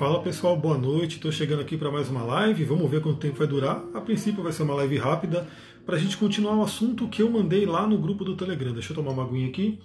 Fala pessoal, boa noite. Estou chegando aqui para mais uma live. Vamos ver quanto tempo vai durar. A princípio vai ser uma live rápida para a gente continuar o assunto que eu mandei lá no grupo do Telegram. Deixa eu tomar uma aguinha aqui.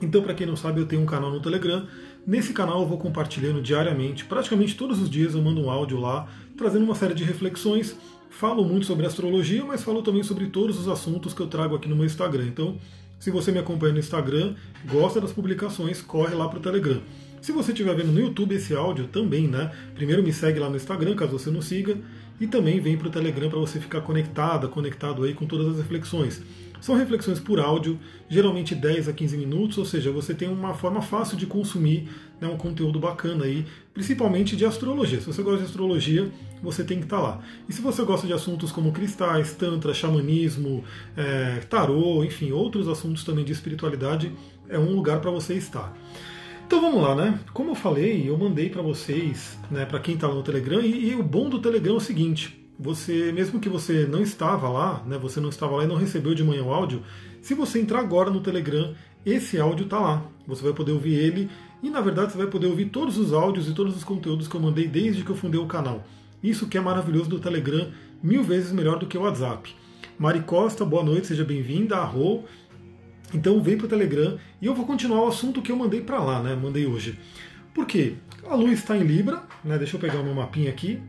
Então, para quem não sabe, eu tenho um canal no Telegram. Nesse canal eu vou compartilhando diariamente, praticamente todos os dias eu mando um áudio lá, trazendo uma série de reflexões. Falo muito sobre astrologia, mas falo também sobre todos os assuntos que eu trago aqui no meu Instagram. Então, se você me acompanha no Instagram, gosta das publicações, corre lá para o Telegram. Se você estiver vendo no YouTube esse áudio também, né? Primeiro me segue lá no Instagram, caso você não siga, e também vem para o Telegram para você ficar conectada, conectado aí com todas as reflexões. São reflexões por áudio, geralmente 10 a 15 minutos, ou seja, você tem uma forma fácil de consumir né, um conteúdo bacana aí, principalmente de astrologia. Se você gosta de astrologia, você tem que estar tá lá. E se você gosta de assuntos como cristais, tantra, xamanismo, é, tarô, enfim, outros assuntos também de espiritualidade, é um lugar para você estar. Então vamos lá, né? Como eu falei, eu mandei para vocês, né, para quem está no Telegram, e, e, o bom do Telegram é o seguinte: você, mesmo que você não estava lá, né, você não estava lá e não recebeu de manhã o áudio, se você entrar agora no Telegram, esse áudio está lá. Você vai poder ouvir ele e na verdade você vai poder ouvir todos os áudios e todos os conteúdos que eu mandei desde que eu fundei o canal. Isso que é maravilhoso do Telegram, mil vezes melhor do que o WhatsApp. Mari Costa, boa noite, seja bem-vinda. Arro, então vem para o Telegram e eu vou continuar o assunto que eu mandei para lá, né? Mandei hoje. Por quê? A lua está em Libra, né? Deixa eu pegar o meu mapinha aqui.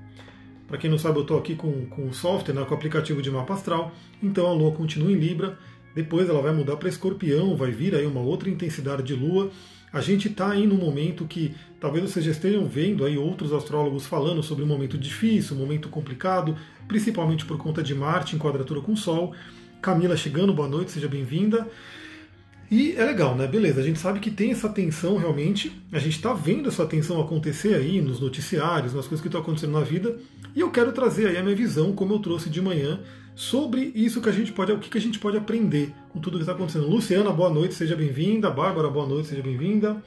Para quem não sabe, eu estou aqui com, com o software, né, com o aplicativo de mapa astral. Então a lua continua em Libra. Depois ela vai mudar para Escorpião, vai vir aí uma outra intensidade de lua. A gente está aí num momento que talvez vocês já estejam vendo aí outros astrólogos falando sobre um momento difícil, um momento complicado, principalmente por conta de Marte em quadratura com o Sol. Camila chegando, boa noite, seja bem-vinda. E é legal, né? Beleza, a gente sabe que tem essa tensão realmente, a gente está vendo essa tensão acontecer aí nos noticiários, nas coisas que estão acontecendo na vida, e eu quero trazer aí a minha visão, como eu trouxe de manhã, sobre isso que a gente pode, o que a gente pode aprender com tudo que está acontecendo. Luciana, boa noite, seja bem-vinda. Bárbara, boa noite, seja bem-vinda.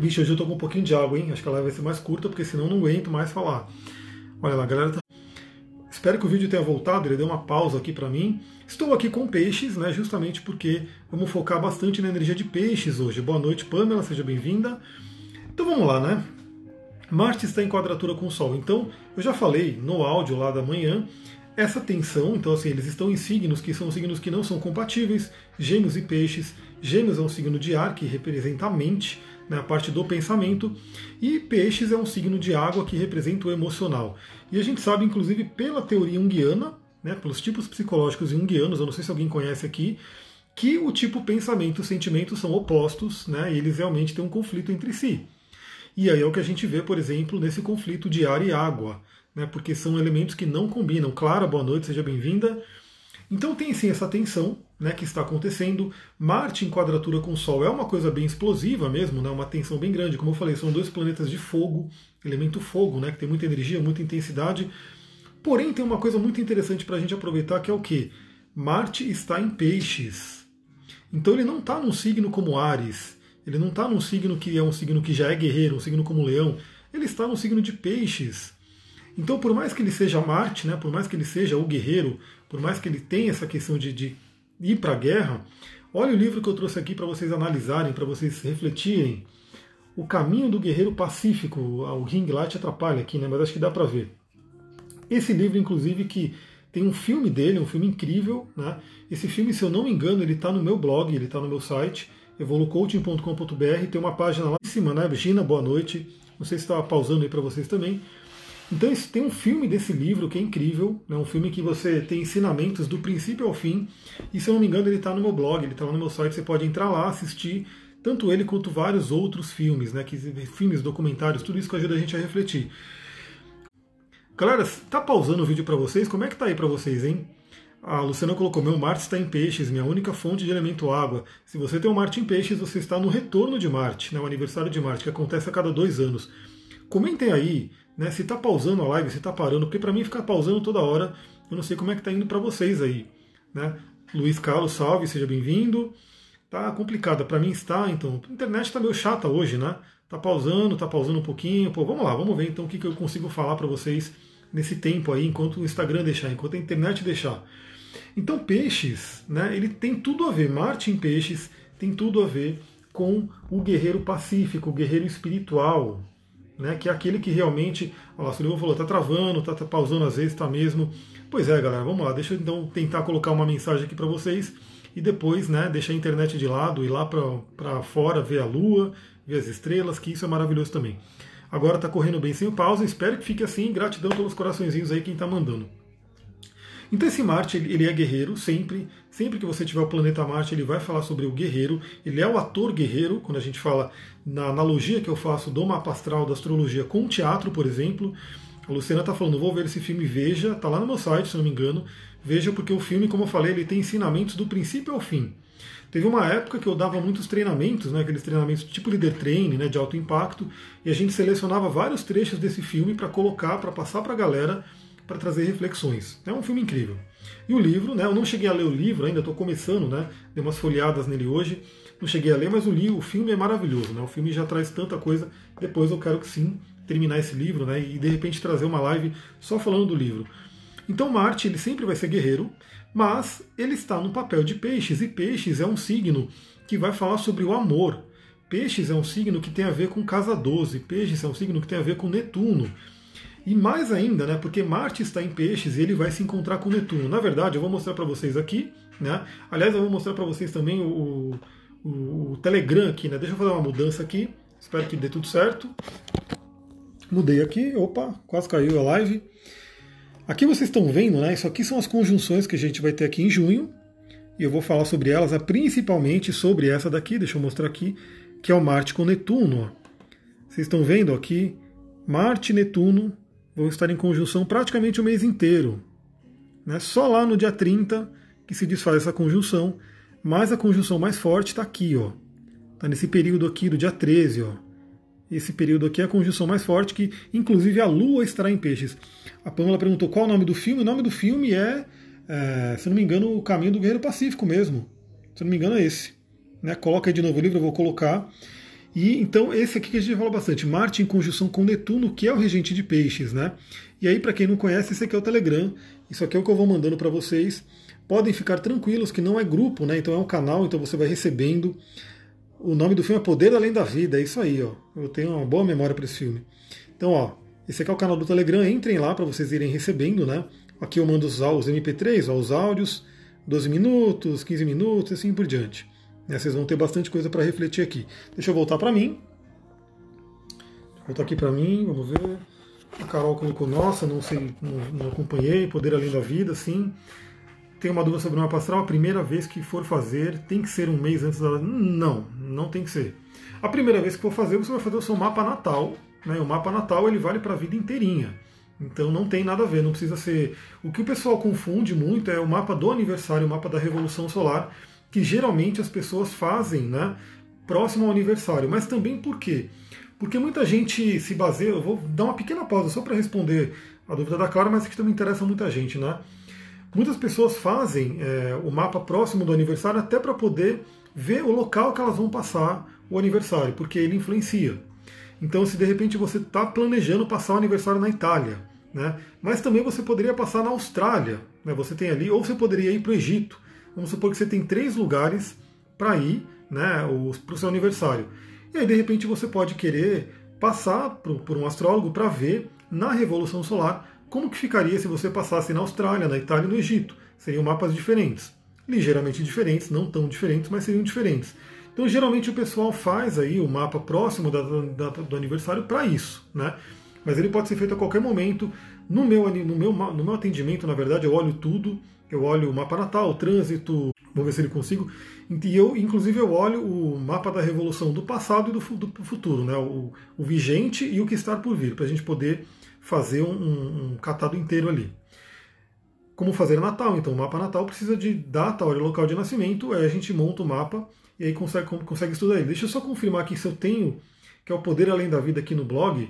Bicho, hoje eu tô com um pouquinho de água, hein? Acho que a live vai ser mais curta, porque senão não aguento mais falar. Olha lá, a galera tá Espero que o vídeo tenha voltado, ele deu uma pausa aqui para mim. Estou aqui com peixes, né, justamente porque vamos focar bastante na energia de peixes hoje. Boa noite, Pamela, seja bem-vinda. Então vamos lá, né? Marte está em quadratura com o Sol. Então, eu já falei no áudio lá da manhã, essa tensão, então assim, eles estão em signos que são signos que não são compatíveis, gêmeos e peixes. Gêmeos é um signo de ar que representa a mente, né, a parte do pensamento, e peixes é um signo de água que representa o emocional. E a gente sabe, inclusive, pela teoria junguiana, né, pelos tipos psicológicos junguianos, eu não sei se alguém conhece aqui, que o tipo pensamento e sentimento são opostos, né, e eles realmente têm um conflito entre si. E aí é o que a gente vê, por exemplo, nesse conflito de ar e água, né, porque são elementos que não combinam. Clara, boa noite, seja bem-vinda. Então tem sim essa tensão né, que está acontecendo. Marte em quadratura com o Sol é uma coisa bem explosiva mesmo, né, uma tensão bem grande. Como eu falei, são dois planetas de fogo, elemento fogo, né, que tem muita energia, muita intensidade. Porém, tem uma coisa muito interessante para a gente aproveitar que é o que? Marte está em peixes. Então ele não está num signo como Ares, ele não está num signo que é um signo que já é guerreiro, um signo como Leão, ele está num signo de peixes. Então, por mais que ele seja Marte, né, por mais que ele seja o guerreiro, por mais que ele tenha essa questão de, de ir para a guerra, olha o livro que eu trouxe aqui para vocês analisarem, para vocês refletirem. O Caminho do Guerreiro Pacífico, o Ring Light atrapalha aqui, né, mas acho que dá para ver. Esse livro, inclusive, que tem um filme dele, um filme incrível. Né? Esse filme, se eu não me engano, ele está no meu blog, ele está no meu site, evolucoaching.com.br, tem uma página lá em cima, né? Gina, boa noite. Não sei se estava pausando aí para vocês também. Então tem um filme desse livro que é incrível, é né? um filme que você tem ensinamentos do princípio ao fim, e se eu não me engano ele está no meu blog, ele está lá no meu site, você pode entrar lá, assistir tanto ele quanto vários outros filmes, né? Que, filmes, documentários, tudo isso que ajuda a gente a refletir. Galera, tá pausando o vídeo para vocês? Como é que tá aí para vocês, hein? A Luciana colocou: Meu Marte está em peixes, minha única fonte de elemento água. Se você tem um Marte em peixes, você está no retorno de Marte, né, o aniversário de Marte, que acontece a cada dois anos. Comentem aí né, se está pausando a live, se está parando, porque para mim ficar pausando toda hora, eu não sei como é que está indo para vocês aí. Né? Luiz Carlos, salve, seja bem-vindo. Tá complicada, para mim está, então. A internet está meio chata hoje, né? Tá pausando, tá pausando um pouquinho. Pô, vamos lá, vamos ver então o que, que eu consigo falar para vocês nesse tempo aí, enquanto o Instagram deixar, enquanto a internet deixar. Então, peixes, né? Ele tem tudo a ver, Marte em peixes tem tudo a ver com o guerreiro pacífico, o guerreiro espiritual, né, que é aquele que realmente, olha lá, Sullivan falou, tá travando, tá, tá pausando às vezes, tá mesmo. Pois é, galera, vamos lá, deixa eu então tentar colocar uma mensagem aqui para vocês e depois, né, deixar a internet de lado, ir lá para fora, ver a lua, ver as estrelas, que isso é maravilhoso também. Agora tá correndo bem sem o pausa, espero que fique assim, gratidão pelos coraçõezinhos aí quem tá mandando. Então esse Marte ele é guerreiro sempre, sempre que você tiver o planeta Marte ele vai falar sobre o guerreiro, ele é o ator guerreiro, quando a gente fala na analogia que eu faço do mapa astral da astrologia com o teatro, por exemplo, a Luciana está falando, vou ver esse filme, veja, tá lá no meu site, se não me engano, veja porque o filme, como eu falei, ele tem ensinamentos do princípio ao fim. Teve uma época que eu dava muitos treinamentos, né, aqueles treinamentos tipo leader training, né, de alto impacto, e a gente selecionava vários trechos desse filme para colocar, para passar para a galera para trazer reflexões. É um filme incrível. E o livro, né, eu não cheguei a ler o livro ainda, estou começando, né, dei umas folhadas nele hoje, não cheguei a ler, mas o, livro, o filme é maravilhoso, né, o filme já traz tanta coisa, depois eu quero que sim, terminar esse livro, né, e de repente trazer uma live só falando do livro. Então Marte, ele sempre vai ser guerreiro, mas ele está no papel de peixes, e peixes é um signo que vai falar sobre o amor. Peixes é um signo que tem a ver com casa 12, peixes é um signo que tem a ver com Netuno. E mais ainda, né, porque Marte está em peixes e ele vai se encontrar com Netuno. Na verdade, eu vou mostrar para vocês aqui, né? Aliás, eu vou mostrar para vocês também o, o, o, Telegram aqui, né? Deixa eu fazer uma mudança aqui. Espero que dê tudo certo. Mudei aqui, opa, quase caiu a live. Aqui vocês estão vendo, né? Isso aqui são as conjunções que a gente vai ter aqui em junho. E eu vou falar sobre elas, principalmente sobre essa daqui, deixa eu mostrar aqui, que é o Marte com Netuno. Vocês estão vendo aqui, Marte e Netuno vão estar em conjunção praticamente o mês inteiro. Né? Só lá no dia 30 que se desfaz essa conjunção, mas a conjunção mais forte está aqui, ó. Está nesse período aqui do dia 13, ó. Esse período aqui é a conjunção mais forte, que inclusive a Lua estará em peixes. A Pamela perguntou qual o nome do filme. O nome do filme é, é se não me engano, O Caminho do Guerreiro Pacífico mesmo. Se não me engano é esse. Né? Coloca aí de novo o livro, eu vou colocar. E então esse aqui que a gente fala bastante, Marte em conjunção com Netuno, que é o regente de peixes, né? E aí para quem não conhece, esse aqui é o Telegram. Isso aqui é o que eu vou mandando para vocês. Podem ficar tranquilos que não é grupo, né? Então é um canal, então você vai recebendo. O nome do filme é Poder Além da Vida, é isso aí, ó. Eu tenho uma boa memória para esse filme. Então, ó, esse aqui é o canal do Telegram, entrem lá para vocês irem recebendo, né? Aqui eu mando os, os MP3, ó, os áudios, 12 minutos, 15 minutos, assim por diante. Né, vocês vão ter bastante coisa para refletir aqui. Deixa eu voltar para mim. Voltar aqui para mim, vamos ver. A Carol colocou, nossa, não sei, não, não, acompanhei, Poder Além da Vida, sim. Tem uma dúvida sobre uma pastoral, a primeira vez que for fazer, tem que ser um mês antes da. Não, não tem que ser. A primeira vez que for fazer, você vai fazer o seu mapa natal. Né? O mapa natal ele vale para a vida inteirinha. Então não tem nada a ver, não precisa ser. O que o pessoal confunde muito é o mapa do aniversário, o mapa da Revolução Solar que geralmente as pessoas fazem né, próximo ao aniversário. Mas também por quê? Porque muita gente se baseia. Eu vou dar uma pequena pausa só para responder a dúvida da Clara, mas que também interessa muita gente. Né? Muitas pessoas fazem é, o mapa próximo do aniversário até para poder ver o local que elas vão passar o aniversário, porque ele influencia. Então, se de repente você está planejando passar o aniversário na Itália, né? mas também você poderia passar na Austrália, né? você tem ali, ou você poderia ir para o Egito. Vamos supor que você tem três lugares para ir né, para o seu aniversário. E aí, de repente, você pode querer passar por, por um astrólogo para ver na Revolução Solar como que ficaria se você passasse na Austrália, na Itália e no Egito. Seriam mapas diferentes. Ligeiramente diferentes, não tão diferentes, mas seriam diferentes. Então, geralmente, o pessoal faz aí o mapa próximo da, do aniversário para isso. Né? Mas ele pode ser feito a qualquer momento. No meu, no, meu, no meu atendimento, na verdade, eu olho tudo eu olho o mapa natal, o trânsito, vou ver se ele consigo. E eu, inclusive, eu olho o mapa da revolução do passado e do, do futuro, né? o, o, vigente e o que está por vir, para a gente poder fazer um, um, catado inteiro ali. Como fazer Natal? Então, o mapa natal precisa de data, hora e local de nascimento, aí a gente monta o mapa e aí consegue, consegue estudar ele. Deixa eu só confirmar aqui se eu tenho, que é o Poder Além da Vida aqui no blog.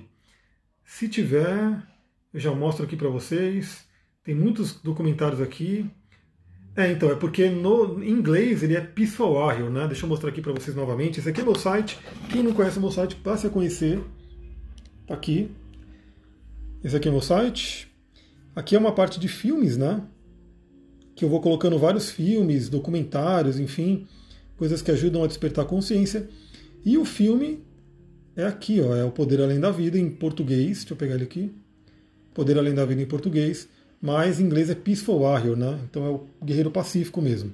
Se tiver, eu já mostro aqui para vocês. Tem muitos documentários aqui. É, então, é porque no em inglês ele é Peaceful Warrior, né? Deixa eu mostrar aqui para vocês novamente. Esse aqui é meu site. Quem não conhece o meu site, passe a conhecer. Tá aqui. Esse aqui é meu site. Aqui é uma parte de filmes, né? Que eu vou colocando vários filmes, documentários, enfim, coisas que ajudam a despertar consciência. E o filme é aqui, ó, é o Poder Além da Vida em português. Deixa eu pegar ele aqui. Poder Além da Vida em português, mas em inglês é Peaceful Warrior, né? Então é o Guerreiro Pacífico mesmo.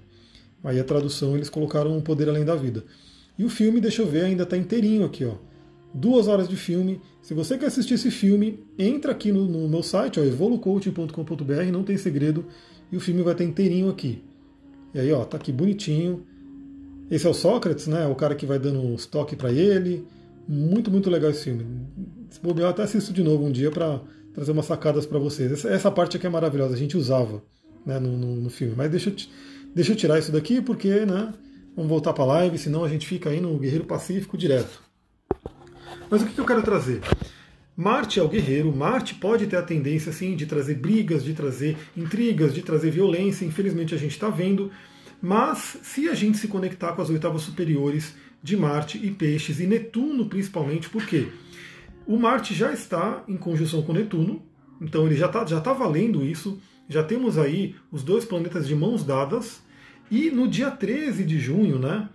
Aí a tradução eles colocaram o Poder Além da Vida. E o filme, deixa eu ver, ainda está inteirinho aqui, ó. Duas horas de filme. Se você quer assistir esse filme, entra aqui no, no meu site, evolucoaching.com.br, não tem segredo, e o filme vai estar inteirinho aqui. E aí, ó, tá aqui bonitinho. Esse é o Sócrates, né? É o cara que vai dando os toques para ele. Muito, muito legal esse filme. Se bobear, até assisto de novo um dia para trazer umas sacadas para vocês. Essa, essa, parte aqui é maravilhosa, a gente usava né, no, no, no, filme. Mas deixa eu, deixa eu tirar isso daqui porque, né? Vamos voltar para a live, senão a gente fica aí no Guerreiro Pacífico direto. Mas o que, eu quero trazer? Marte é o guerreiro, Marte pode ter a tendência assim de trazer brigas, de trazer intrigas, de trazer violência, infelizmente a gente está vendo, mas se a gente se conectar com as oitavas superiores de Marte e Peixes e Netuno principalmente, por quê? O Marte já está em conjunção com Netuno, então ele já está já tá valendo isso, já temos aí os dois planetas de mãos dadas, e no dia 13 de junho, né?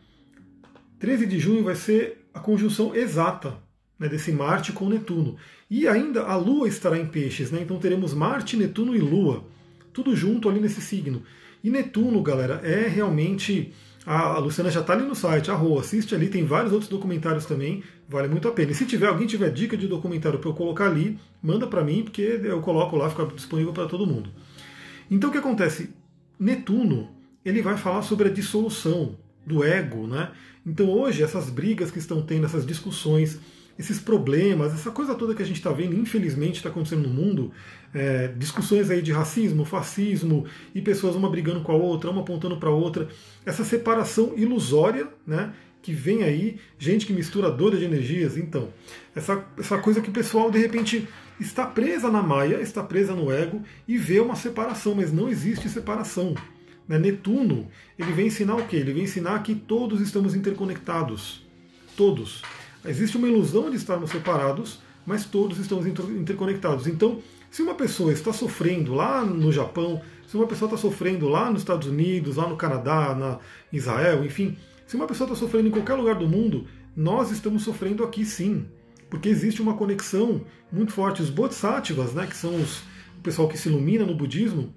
13 de junho vai ser a conjunção exata né, desse Marte com Netuno. E ainda a Lua estará em peixes, né? Então teremos Marte, Netuno e Lua, tudo junto ali nesse signo. E Netuno, galera, é realmente. A Luciana já está ali no site, assiste ali, tem vários outros documentários também, vale muito a pena. E se tiver alguém tiver dica de documentário para eu colocar ali, manda para mim, porque eu coloco lá, fica disponível para todo mundo. Então o que acontece? Netuno, ele vai falar sobre a dissolução do ego, né? Então hoje essas brigas que estão tendo, essas discussões, esses problemas, essa coisa toda que a gente está vendo, infelizmente, está acontecendo no mundo, é, discussões aí de racismo, fascismo, e pessoas uma brigando com a outra, uma apontando para a outra, essa separação ilusória, né? Que vem aí, gente que mistura dores de energias, então, essa, essa coisa que o pessoal de repente está presa na maia, está presa no ego e vê uma separação, mas não existe separação. Né? Netuno, ele vem ensinar o quê? Ele vem ensinar que todos estamos interconectados. Todos. Existe uma ilusão de estarmos separados, mas todos estamos interconectados. Então, se uma pessoa está sofrendo lá no Japão, se uma pessoa está sofrendo lá nos Estados Unidos, lá no Canadá, na Israel, enfim, se uma pessoa está sofrendo em qualquer lugar do mundo, nós estamos sofrendo aqui sim. Porque existe uma conexão muito forte. Os bodhisattvas, né, que são os, o pessoal que se ilumina no budismo,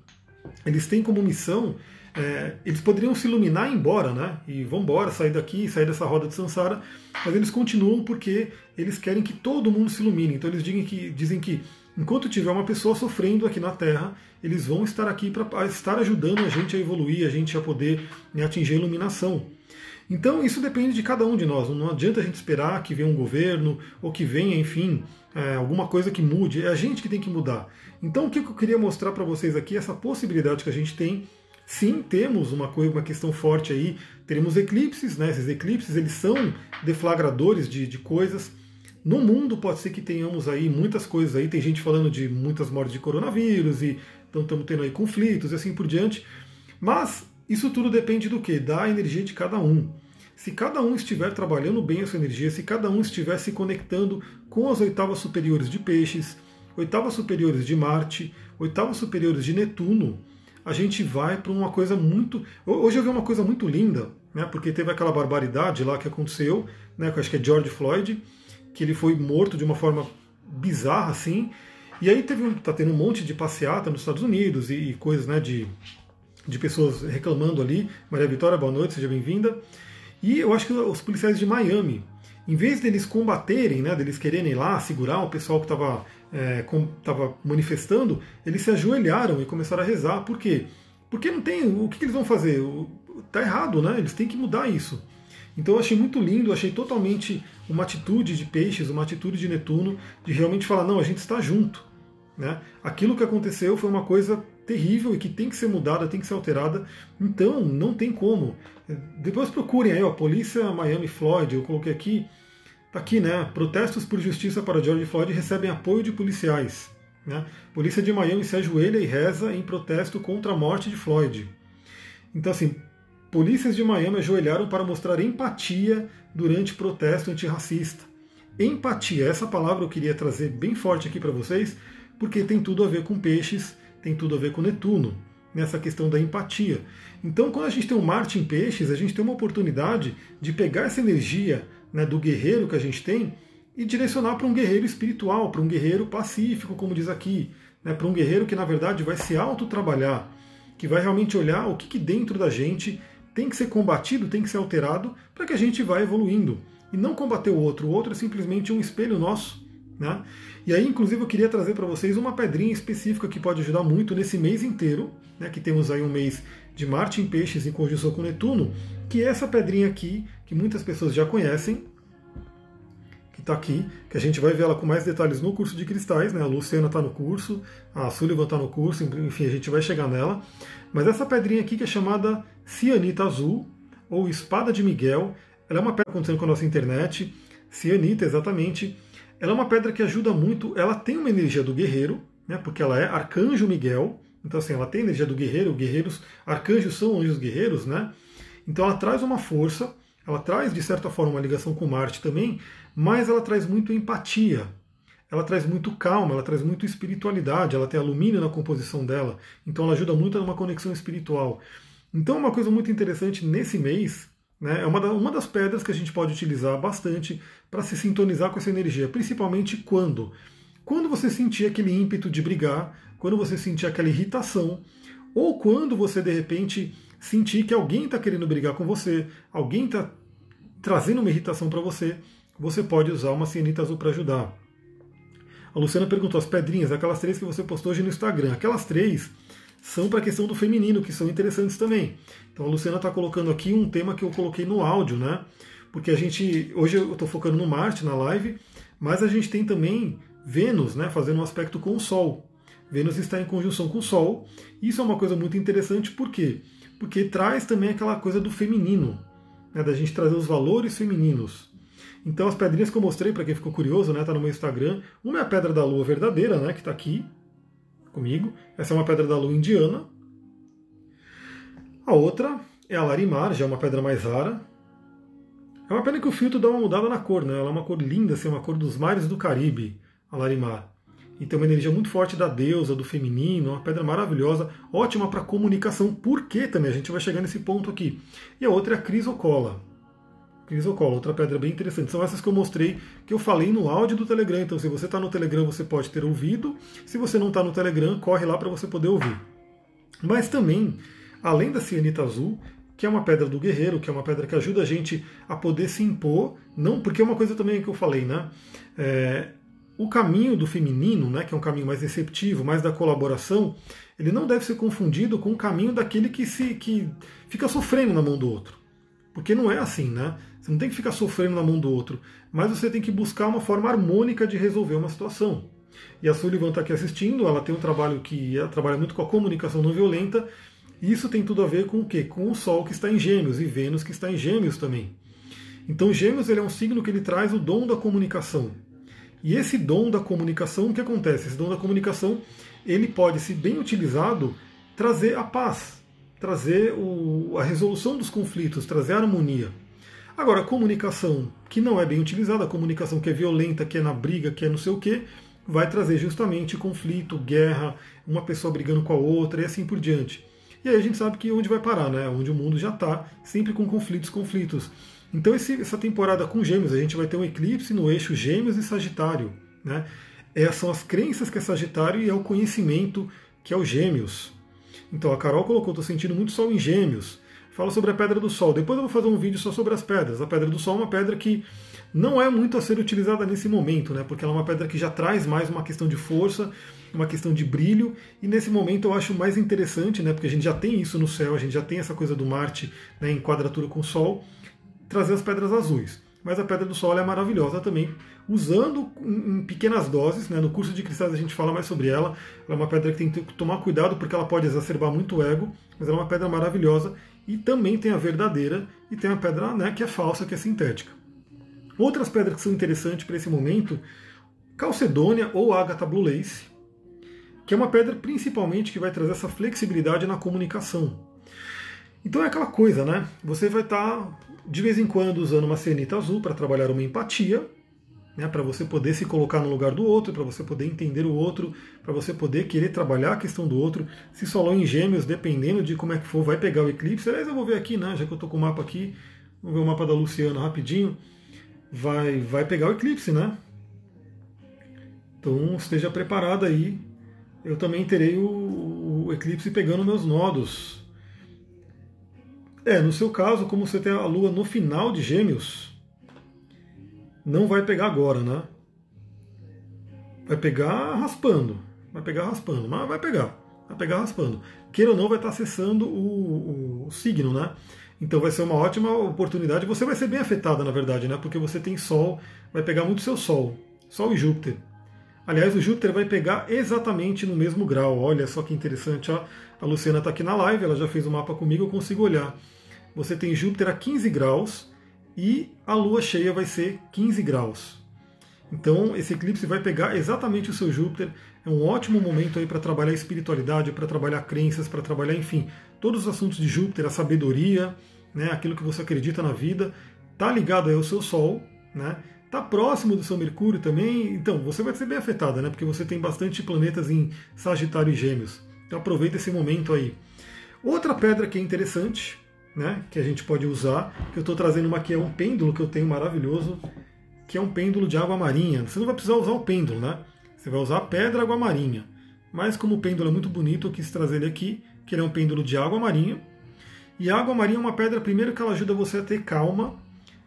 eles têm como missão é, eles poderiam se iluminar e ir embora, né? E vão embora, sair daqui, sair dessa roda de Sansara, mas eles continuam porque eles querem que todo mundo se ilumine. Então eles dizem que, dizem que enquanto tiver uma pessoa sofrendo aqui na Terra, eles vão estar aqui para estar ajudando a gente a evoluir, a gente a poder né, atingir a iluminação. Então isso depende de cada um de nós. Não adianta a gente esperar que venha um governo ou que venha, enfim, é, alguma coisa que mude. É a gente que tem que mudar. Então o que eu queria mostrar para vocês aqui é essa possibilidade que a gente tem sim temos uma, coisa, uma questão forte aí, teremos eclipses, né? Esses eclipses eles são deflagradores de, de coisas. No mundo pode ser que tenhamos aí muitas coisas aí, tem gente falando de muitas mortes de coronavírus e então estamos tendo aí conflitos e assim por diante. Mas isso tudo depende do que? Da energia de cada um. Se cada um estiver trabalhando bem a sua energia, se cada um estiver se conectando com as oitavas superiores de peixes, oitavas superiores de Marte, oitavas superiores de Netuno, a gente vai para uma coisa muito. Hoje eu vi uma coisa muito linda, né? Porque teve aquela barbaridade lá que aconteceu, né? Que acho que é George Floyd, que ele foi morto de uma forma bizarra assim. E aí teve tá tendo um monte de passeata nos Estados Unidos e, e coisas, né? De, de pessoas reclamando ali. Maria Vitória, boa noite, seja bem-vinda. E eu acho que os policiais de Miami, em vez deles combaterem, né, deles quererem ir lá segurar o pessoal que estava é, manifestando, eles se ajoelharam e começaram a rezar. Por quê? Porque não tem. O que, que eles vão fazer? Está errado, né? Eles têm que mudar isso. Então eu achei muito lindo, achei totalmente uma atitude de peixes, uma atitude de Netuno, de realmente falar, não, a gente está junto. Né? Aquilo que aconteceu foi uma coisa terrível e que tem que ser mudada, tem que ser alterada. Então não tem como. Depois procurem aí, ó, Polícia Miami Floyd, eu coloquei aqui, Tá aqui, né? Protestos por justiça para George Floyd recebem apoio de policiais. Né? Polícia de Miami se ajoelha e reza em protesto contra a morte de Floyd. Então, assim, polícias de Miami ajoelharam para mostrar empatia durante protesto antirracista. Empatia, essa palavra eu queria trazer bem forte aqui para vocês, porque tem tudo a ver com peixes, tem tudo a ver com Netuno, nessa questão da empatia. Então, quando a gente tem um Marte em peixes, a gente tem uma oportunidade de pegar essa energia né, do guerreiro que a gente tem e direcionar para um guerreiro espiritual, para um guerreiro pacífico, como diz aqui, né, para um guerreiro que na verdade vai se autotrabalhar, que vai realmente olhar o que, que dentro da gente tem que ser combatido, tem que ser alterado, para que a gente vá evoluindo. E não combater o outro. O outro é simplesmente um espelho nosso. Né? E aí, inclusive, eu queria trazer para vocês uma pedrinha específica que pode ajudar muito nesse mês inteiro, né? que temos aí um mês de Marte em Peixes em conjunção com Netuno, que é essa pedrinha aqui, que muitas pessoas já conhecem, que está aqui, que a gente vai ver ela com mais detalhes no curso de cristais, né? A Luciana está no curso, a Sullivan está no curso, enfim, a gente vai chegar nela. Mas essa pedrinha aqui que é chamada Cianita Azul, ou Espada de Miguel, ela é uma pedra acontecendo com a nossa internet, Cianita, exatamente. Ela é uma pedra que ajuda muito, ela tem uma energia do guerreiro, né? Porque ela é Arcanjo Miguel, então assim, ela tem energia do guerreiro, guerreiros, arcanjos são anjos guerreiros, né? Então ela traz uma força, ela traz de certa forma uma ligação com Marte também, mas ela traz muito empatia, ela traz muito calma, ela traz muito espiritualidade, ela tem alumínio na composição dela, então ela ajuda muito numa conexão espiritual. Então uma coisa muito interessante nesse mês, né, é uma, da, uma das pedras que a gente pode utilizar bastante para se sintonizar com essa energia, principalmente quando? Quando você sentir aquele ímpeto de brigar, quando você sentir aquela irritação, ou quando você de repente sentir que alguém está querendo brigar com você, alguém está trazendo uma irritação para você, você pode usar uma cianita azul para ajudar. A Luciana perguntou as pedrinhas, aquelas três que você postou hoje no Instagram. Aquelas três são para a questão do feminino, que são interessantes também. Então a Luciana está colocando aqui um tema que eu coloquei no áudio, né? Porque a gente. Hoje eu estou focando no Marte, na live, mas a gente tem também Vênus, né? Fazendo um aspecto com o Sol. Vênus está em conjunção com o Sol. Isso é uma coisa muito interessante, por quê? porque traz também aquela coisa do feminino, né, da gente trazer os valores femininos. Então as pedrinhas que eu mostrei, para quem ficou curioso, né, tá no meu Instagram. Uma é a pedra da lua verdadeira, né, que está aqui comigo. Essa é uma pedra da lua indiana. A outra é a Larimar, já é uma pedra mais rara. É uma pena que o filtro dá uma mudada na cor, né? Ela é uma cor linda, assim, uma cor dos mares do Caribe, a Larimar e tem uma energia muito forte da deusa, do feminino, uma pedra maravilhosa, ótima para comunicação. Por que também? A gente vai chegar nesse ponto aqui. E a outra é a crisocola. Crisocola, outra pedra bem interessante. São essas que eu mostrei, que eu falei no áudio do Telegram. Então, se você está no Telegram, você pode ter ouvido. Se você não está no Telegram, corre lá para você poder ouvir. Mas também, além da cianita azul, que é uma pedra do guerreiro, que é uma pedra que ajuda a gente a poder se impor, não porque é uma coisa também que eu falei, né? É, o caminho do feminino, né, que é um caminho mais receptivo, mais da colaboração, ele não deve ser confundido com o caminho daquele que se que fica sofrendo na mão do outro. Porque não é assim, né? Você não tem que ficar sofrendo na mão do outro, mas você tem que buscar uma forma harmônica de resolver uma situação. E a Sullivan está aqui assistindo, ela tem um trabalho que ela trabalha muito com a comunicação não violenta, e isso tem tudo a ver com o quê? Com o Sol que está em Gêmeos e Vênus que está em Gêmeos também. Então Gêmeos ele é um signo que ele traz o dom da comunicação. E esse dom da comunicação, o que acontece? Esse dom da comunicação, ele pode, se bem utilizado, trazer a paz, trazer o, a resolução dos conflitos, trazer a harmonia. Agora, a comunicação que não é bem utilizada, a comunicação que é violenta, que é na briga, que é não sei o quê, vai trazer justamente conflito, guerra, uma pessoa brigando com a outra e assim por diante. E aí a gente sabe que onde vai parar, né? Onde o mundo já está, sempre com conflitos, conflitos. Então esse, essa temporada com Gêmeos, a gente vai ter um eclipse no eixo Gêmeos e Sagitário. Né? Essas são as crenças que é Sagitário e é o conhecimento que é o Gêmeos. Então a Carol colocou, estou sentindo muito sol em Gêmeos. Fala sobre a Pedra do Sol. Depois eu vou fazer um vídeo só sobre as pedras. A Pedra do Sol é uma pedra que não é muito a ser utilizada nesse momento, né? porque ela é uma pedra que já traz mais uma questão de força, uma questão de brilho, e nesse momento eu acho mais interessante, né? porque a gente já tem isso no céu, a gente já tem essa coisa do Marte né, em quadratura com o Sol, trazer as pedras azuis. Mas a pedra do sol é maravilhosa também, usando em pequenas doses. Né? No curso de cristais a gente fala mais sobre ela. Ela é uma pedra que tem que tomar cuidado porque ela pode exacerbar muito o ego, mas ela é uma pedra maravilhosa. E também tem a verdadeira e tem a pedra né, que é falsa, que é sintética. Outras pedras que são interessantes para esse momento, Calcedônia ou Agatha Blue Lace, que é uma pedra principalmente que vai trazer essa flexibilidade na comunicação. Então é aquela coisa, né? Você vai estar tá de vez em quando usando uma cenita azul para trabalhar uma empatia, né, para você poder se colocar no lugar do outro, para você poder entender o outro, para você poder querer trabalhar a questão do outro. Se solou em gêmeos, dependendo de como é que for, vai pegar o eclipse. Aliás, eu vou ver aqui, né, já que eu estou com o mapa aqui, vamos ver o mapa da Luciana rapidinho. vai, vai pegar o eclipse, né? Então esteja preparado aí. Eu também terei o, o eclipse pegando meus nodos. É, no seu caso, como você tem a Lua no final de Gêmeos, não vai pegar agora, né? Vai pegar raspando. Vai pegar raspando, mas vai pegar. Vai pegar raspando. Queira ou não, vai estar acessando o, o, o signo, né? Então vai ser uma ótima oportunidade. Você vai ser bem afetada, na verdade, né? Porque você tem Sol, vai pegar muito seu Sol. Sol e Júpiter. Aliás, o Júpiter vai pegar exatamente no mesmo grau. Olha só que interessante. Ó. A Luciana está aqui na live, ela já fez o mapa comigo, eu consigo olhar. Você tem Júpiter a 15 graus e a lua cheia vai ser 15 graus. Então, esse eclipse vai pegar exatamente o seu Júpiter. É um ótimo momento aí para trabalhar espiritualidade, para trabalhar crenças, para trabalhar, enfim, todos os assuntos de Júpiter, a sabedoria, né, aquilo que você acredita na vida, está ligado aí ao seu Sol, né? Está próximo do seu Mercúrio também, então você vai ser bem afetada, né? Porque você tem bastante planetas em Sagitário e Gêmeos. Então aproveita esse momento aí. Outra pedra que é interessante, né? Que a gente pode usar, que eu estou trazendo uma aqui é um pêndulo que eu tenho maravilhoso, que é um pêndulo de água marinha. Você não vai precisar usar o pêndulo, né? Você vai usar a pedra água marinha. Mas como o pêndulo é muito bonito, eu quis trazer ele aqui, que ele é um pêndulo de água marinha. E a água marinha é uma pedra, primeiro, que ela ajuda você a ter calma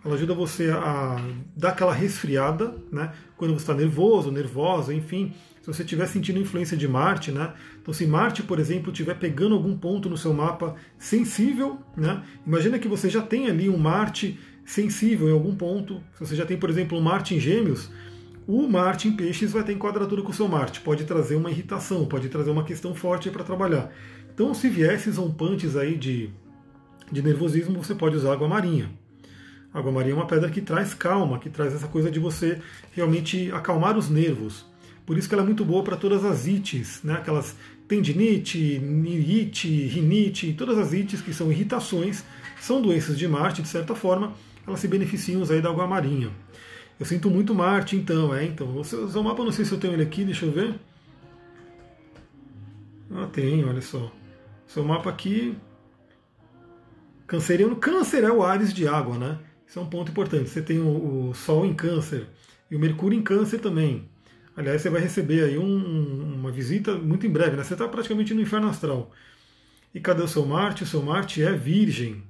ela ajuda você a dar aquela resfriada, né? Quando você está nervoso, nervosa, enfim, se você estiver sentindo influência de Marte, né? Então, se Marte, por exemplo, estiver pegando algum ponto no seu mapa sensível, né? Imagina que você já tem ali um Marte sensível em algum ponto. Se você já tem, por exemplo, um Marte em Gêmeos, o Marte em Peixes vai ter em quadratura com o seu Marte. Pode trazer uma irritação, pode trazer uma questão forte para trabalhar. Então, se vier esses rompantes aí de, de nervosismo, você pode usar água marinha. A água marinha é uma pedra que traz calma, que traz essa coisa de você realmente acalmar os nervos. Por isso que ela é muito boa para todas as ites, né? aquelas tendinite, nirite, rinite, todas as ites que são irritações, são doenças de Marte, de certa forma, elas se beneficiam aí da água marinha. Eu sinto muito Marte, então, é, então. O seu mapa, não sei se eu tenho ele aqui, deixa eu ver. Ah, tem, olha só. Seu mapa aqui. Canceriano. Câncer é o Ares de água, né? Isso é um ponto importante. Você tem o, o Sol em Câncer e o Mercúrio em Câncer também. Aliás, você vai receber aí um, uma visita muito em breve, né? Você está praticamente no inferno astral. E cadê o seu Marte? O seu Marte é Virgem.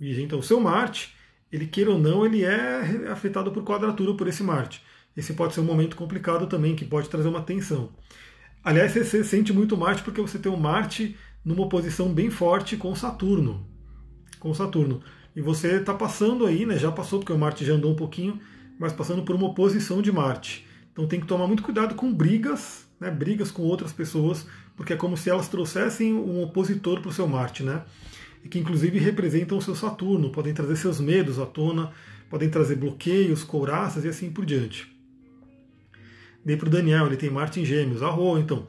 Virgem. Então, o seu Marte, ele queira ou não, ele é afetado por quadratura por esse Marte. Esse pode ser um momento complicado também, que pode trazer uma tensão. Aliás, você sente muito Marte porque você tem o Marte numa oposição bem forte com Saturno. Com Saturno. E você está passando aí, né? Já passou, porque o Marte já andou um pouquinho, mas passando por uma oposição de Marte. Então tem que tomar muito cuidado com brigas, né? Brigas com outras pessoas, porque é como se elas trouxessem um opositor para o seu Marte, né? E que inclusive representam o seu Saturno, podem trazer seus medos à tona, podem trazer bloqueios, couraças e assim por diante. Dei para o Daniel, ele tem Marte em Gêmeos, arro, então.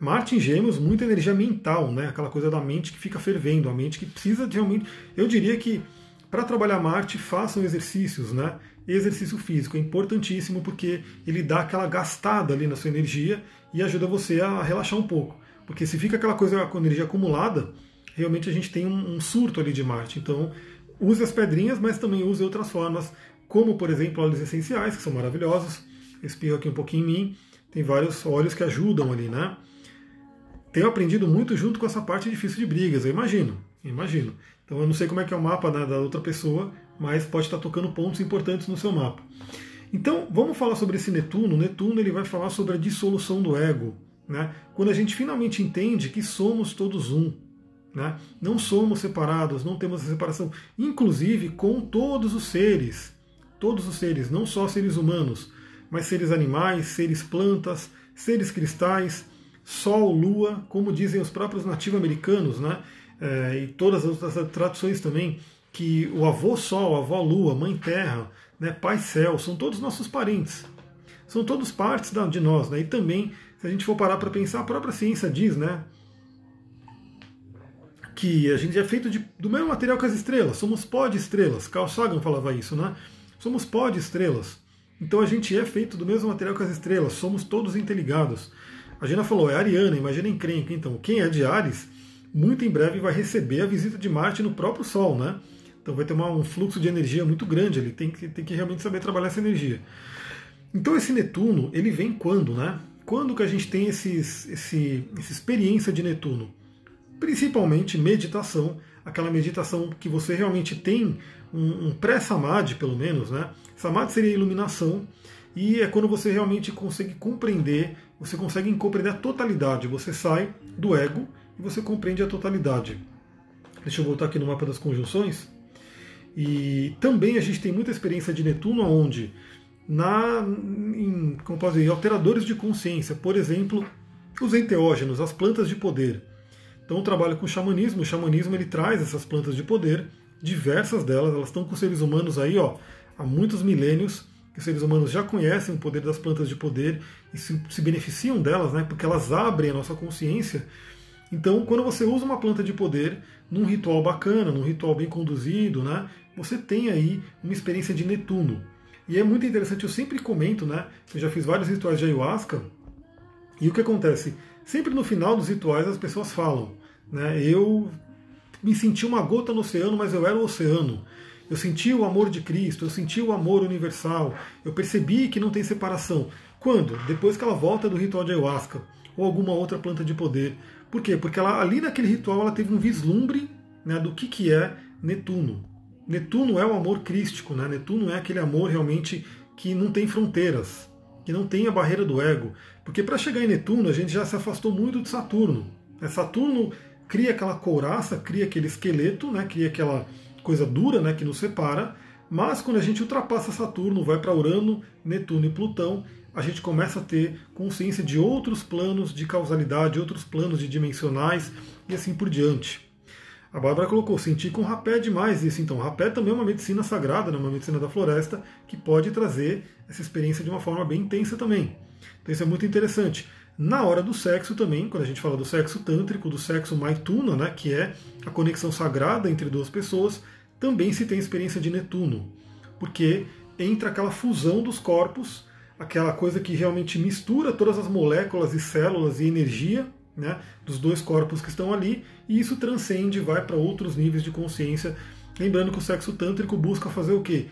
Marte em Gêmeos, muita energia mental, né? Aquela coisa da mente que fica fervendo, a mente que precisa de realmente. Eu diria que para trabalhar Marte, façam exercícios, né? Exercício físico é importantíssimo porque ele dá aquela gastada ali na sua energia e ajuda você a relaxar um pouco. Porque se fica aquela coisa com energia acumulada, realmente a gente tem um, surto ali de Marte. Então, use as pedrinhas, mas também use outras formas, como por exemplo óleos essenciais, que são maravilhosos. Espirro aqui um pouquinho em mim. Tem vários óleos que ajudam ali, né? Tenho aprendido muito junto com essa parte difícil de brigas, eu imagino. Imagino. Então eu não sei como é que é o mapa né, da outra pessoa, mas pode estar tocando pontos importantes no seu mapa. Então vamos falar sobre esse Netuno. Netuno ele vai falar sobre a dissolução do ego. Né? Quando a gente finalmente entende que somos todos um. Né? Não somos separados, não temos separação, inclusive com todos os seres. Todos os seres, não só seres humanos, mas seres animais, seres plantas, seres cristais, Sol, Lua, como dizem os próprios nativos-americanos, né? é, e todas as outras traduções também, que o avô Sol, a avó Lua, mãe Terra, né, pai Céu, são todos nossos parentes. São todos partes de nós. Né? E também, se a gente for parar para pensar, a própria ciência diz né, que a gente é feito de, do mesmo material que as estrelas. Somos pó de estrelas. Carl Sagan falava isso, né? Somos pó de estrelas. Então a gente é feito do mesmo material que as estrelas. Somos todos interligados. A Gina falou, é ariana, imagina encrenca. Então, quem é de Ares muito em breve vai receber a visita de Marte no próprio Sol, né? Então vai ter uma, um fluxo de energia muito grande, ele tem que, tem que realmente saber trabalhar essa energia. Então esse Netuno, ele vem quando, né? Quando que a gente tem esses, esse, essa experiência de Netuno? Principalmente meditação, aquela meditação que você realmente tem um, um pré-samadhi, pelo menos, né? Samadhi seria iluminação, e é quando você realmente consegue compreender, você consegue compreender a totalidade, você sai do ego e você compreende a totalidade. Deixa eu voltar aqui no mapa das conjunções. E também a gente tem muita experiência de Netuno, onde na, em, como posso dizer, alteradores de consciência, por exemplo, os enteógenos, as plantas de poder. Então, eu trabalho com o xamanismo. O xamanismo ele traz essas plantas de poder, diversas delas, elas estão com seres humanos aí ó, há muitos milênios. Que os seres humanos já conhecem o poder das plantas de poder e se, se beneficiam delas, né, porque elas abrem a nossa consciência. Então, quando você usa uma planta de poder num ritual bacana, num ritual bem conduzido, né, você tem aí uma experiência de Netuno. E é muito interessante, eu sempre comento, né? Eu já fiz vários rituais de ayahuasca, e o que acontece? Sempre no final dos rituais as pessoas falam, né? Eu me senti uma gota no oceano, mas eu era o oceano. Eu senti o amor de Cristo, eu senti o amor universal, eu percebi que não tem separação. Quando? Depois que ela volta do ritual de ayahuasca ou alguma outra planta de poder. Por quê? Porque ela, ali naquele ritual ela teve um vislumbre né, do que, que é Netuno. Netuno é o amor crístico, né? Netuno é aquele amor realmente que não tem fronteiras, que não tem a barreira do ego. Porque para chegar em Netuno, a gente já se afastou muito de Saturno. É, Saturno cria aquela couraça, cria aquele esqueleto, né? cria aquela coisa dura né? que nos separa. Mas quando a gente ultrapassa Saturno, vai para Urano, Netuno e Plutão, a gente começa a ter consciência de outros planos de causalidade, outros planos de dimensionais e assim por diante. A Bárbara colocou, senti com rapé demais isso. Então, rapé também é uma medicina sagrada, né, uma medicina da floresta, que pode trazer essa experiência de uma forma bem intensa também. Então, isso é muito interessante. Na hora do sexo também, quando a gente fala do sexo tântrico, do sexo maituna, né, que é a conexão sagrada entre duas pessoas, também se tem experiência de Netuno. Porque entra aquela fusão dos corpos, aquela coisa que realmente mistura todas as moléculas e células e energia né, dos dois corpos que estão ali, e isso transcende, vai para outros níveis de consciência. Lembrando que o sexo tântrico busca fazer o quê?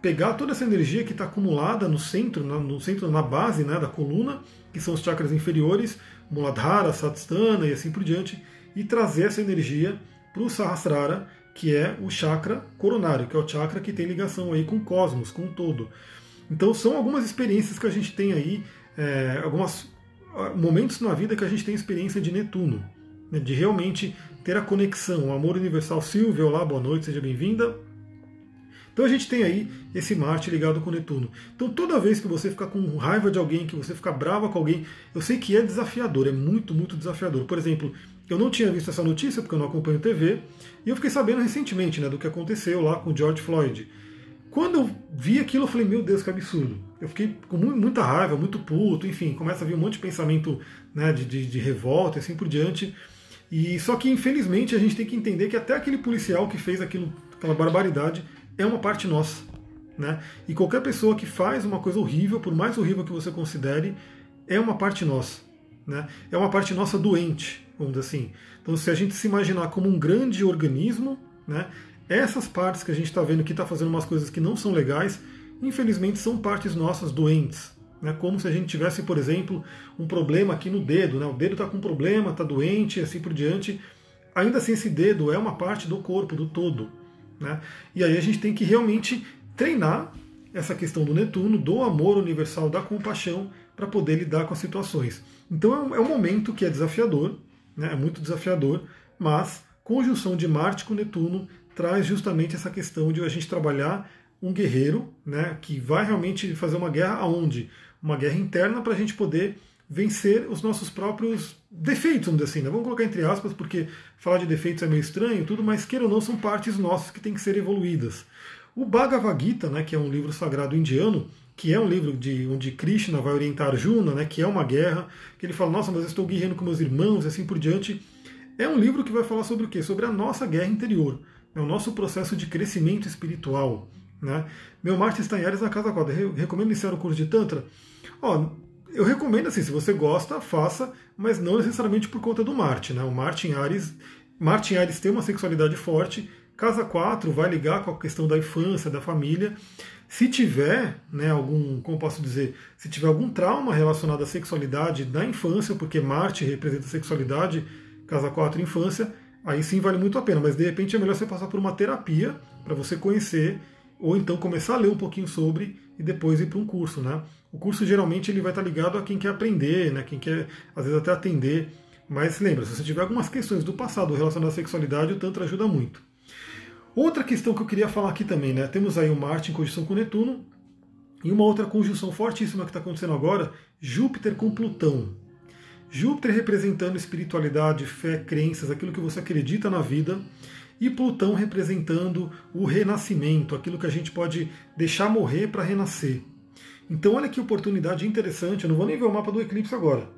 Pegar toda essa energia que está acumulada no centro, no centro, na base né, da coluna, que são os chakras inferiores, Muladhara, Satstana e assim por diante, e trazer essa energia para o Sahasrara, que é o chakra coronário, que é o chakra que tem ligação aí com o cosmos, com o todo. Então são algumas experiências que a gente tem aí, é, algumas momentos na vida que a gente tem experiência de Netuno, né, de realmente ter a conexão, o amor universal. Silvia, olá, boa noite, seja bem-vinda. Então a gente tem aí esse Marte ligado com Netuno. Então toda vez que você ficar com raiva de alguém, que você ficar brava com alguém, eu sei que é desafiador, é muito, muito desafiador. Por exemplo, eu não tinha visto essa notícia porque eu não acompanho TV, e eu fiquei sabendo recentemente né, do que aconteceu lá com George Floyd. Quando eu vi aquilo, eu falei, meu Deus, que absurdo. Eu fiquei com muita raiva, muito puto, enfim, começa a vir um monte de pensamento né, de, de, de revolta e assim por diante. E só que infelizmente a gente tem que entender que até aquele policial que fez aquilo, aquela barbaridade é uma parte nossa. Né? E qualquer pessoa que faz uma coisa horrível, por mais horrível que você considere, é uma parte nossa. Né? É uma parte nossa doente, vamos dizer assim. Então, se a gente se imaginar como um grande organismo, né, essas partes que a gente está vendo que está fazendo umas coisas que não são legais, infelizmente são partes nossas doentes. Né? Como se a gente tivesse, por exemplo, um problema aqui no dedo. Né? O dedo está com um problema, está doente assim por diante. Ainda assim, esse dedo é uma parte do corpo, do todo. Né? E aí a gente tem que realmente treinar essa questão do Netuno, do amor universal, da compaixão, para poder lidar com as situações. Então é um momento que é desafiador, né? é muito desafiador, mas conjunção de Marte com Netuno traz justamente essa questão de a gente trabalhar um guerreiro, né, que vai realmente fazer uma guerra aonde? Uma guerra interna para a gente poder vencer os nossos próprios defeitos, vamos dizer assim. Né? Vamos colocar entre aspas, porque falar de defeitos é meio estranho tudo, mas queira ou não, são partes nossas que têm que ser evoluídas. O Bhagavad Gita, né, que é um livro sagrado indiano, que é um livro de onde Krishna vai orientar Arjuna, né, que é uma guerra, que ele fala, nossa, mas eu estou guerreando com meus irmãos e assim por diante. É um livro que vai falar sobre o quê? Sobre a nossa guerra interior é o nosso processo de crescimento espiritual. Né? Meu Marte está em Ares na casa 4. Eu recomendo iniciar o curso de Tantra? Ó, eu recomendo assim, se você gosta, faça, mas não necessariamente por conta do Marte. Né? O Marte em Ares, Marte em Ares tem uma sexualidade forte, Casa 4 vai ligar com a questão da infância, da família. Se tiver, né, algum, como posso dizer, se tiver algum trauma relacionado à sexualidade da infância, porque Marte representa sexualidade, casa 4 infância, aí sim vale muito a pena. Mas de repente é melhor você passar por uma terapia para você conhecer, ou então começar a ler um pouquinho sobre e depois ir para um curso, né? O curso geralmente ele vai estar ligado a quem quer aprender, né? Quem quer às vezes até atender. Mas lembra, se você tiver algumas questões do passado relacionadas à sexualidade, o Tantra ajuda muito. Outra questão que eu queria falar aqui também, né? Temos aí o Marte em conjunção com Netuno e uma outra conjunção fortíssima que está acontecendo agora, Júpiter com Plutão. Júpiter representando espiritualidade, fé, crenças, aquilo que você acredita na vida, e Plutão representando o renascimento, aquilo que a gente pode deixar morrer para renascer. Então, olha que oportunidade interessante. Eu não vou nem ver o mapa do eclipse agora,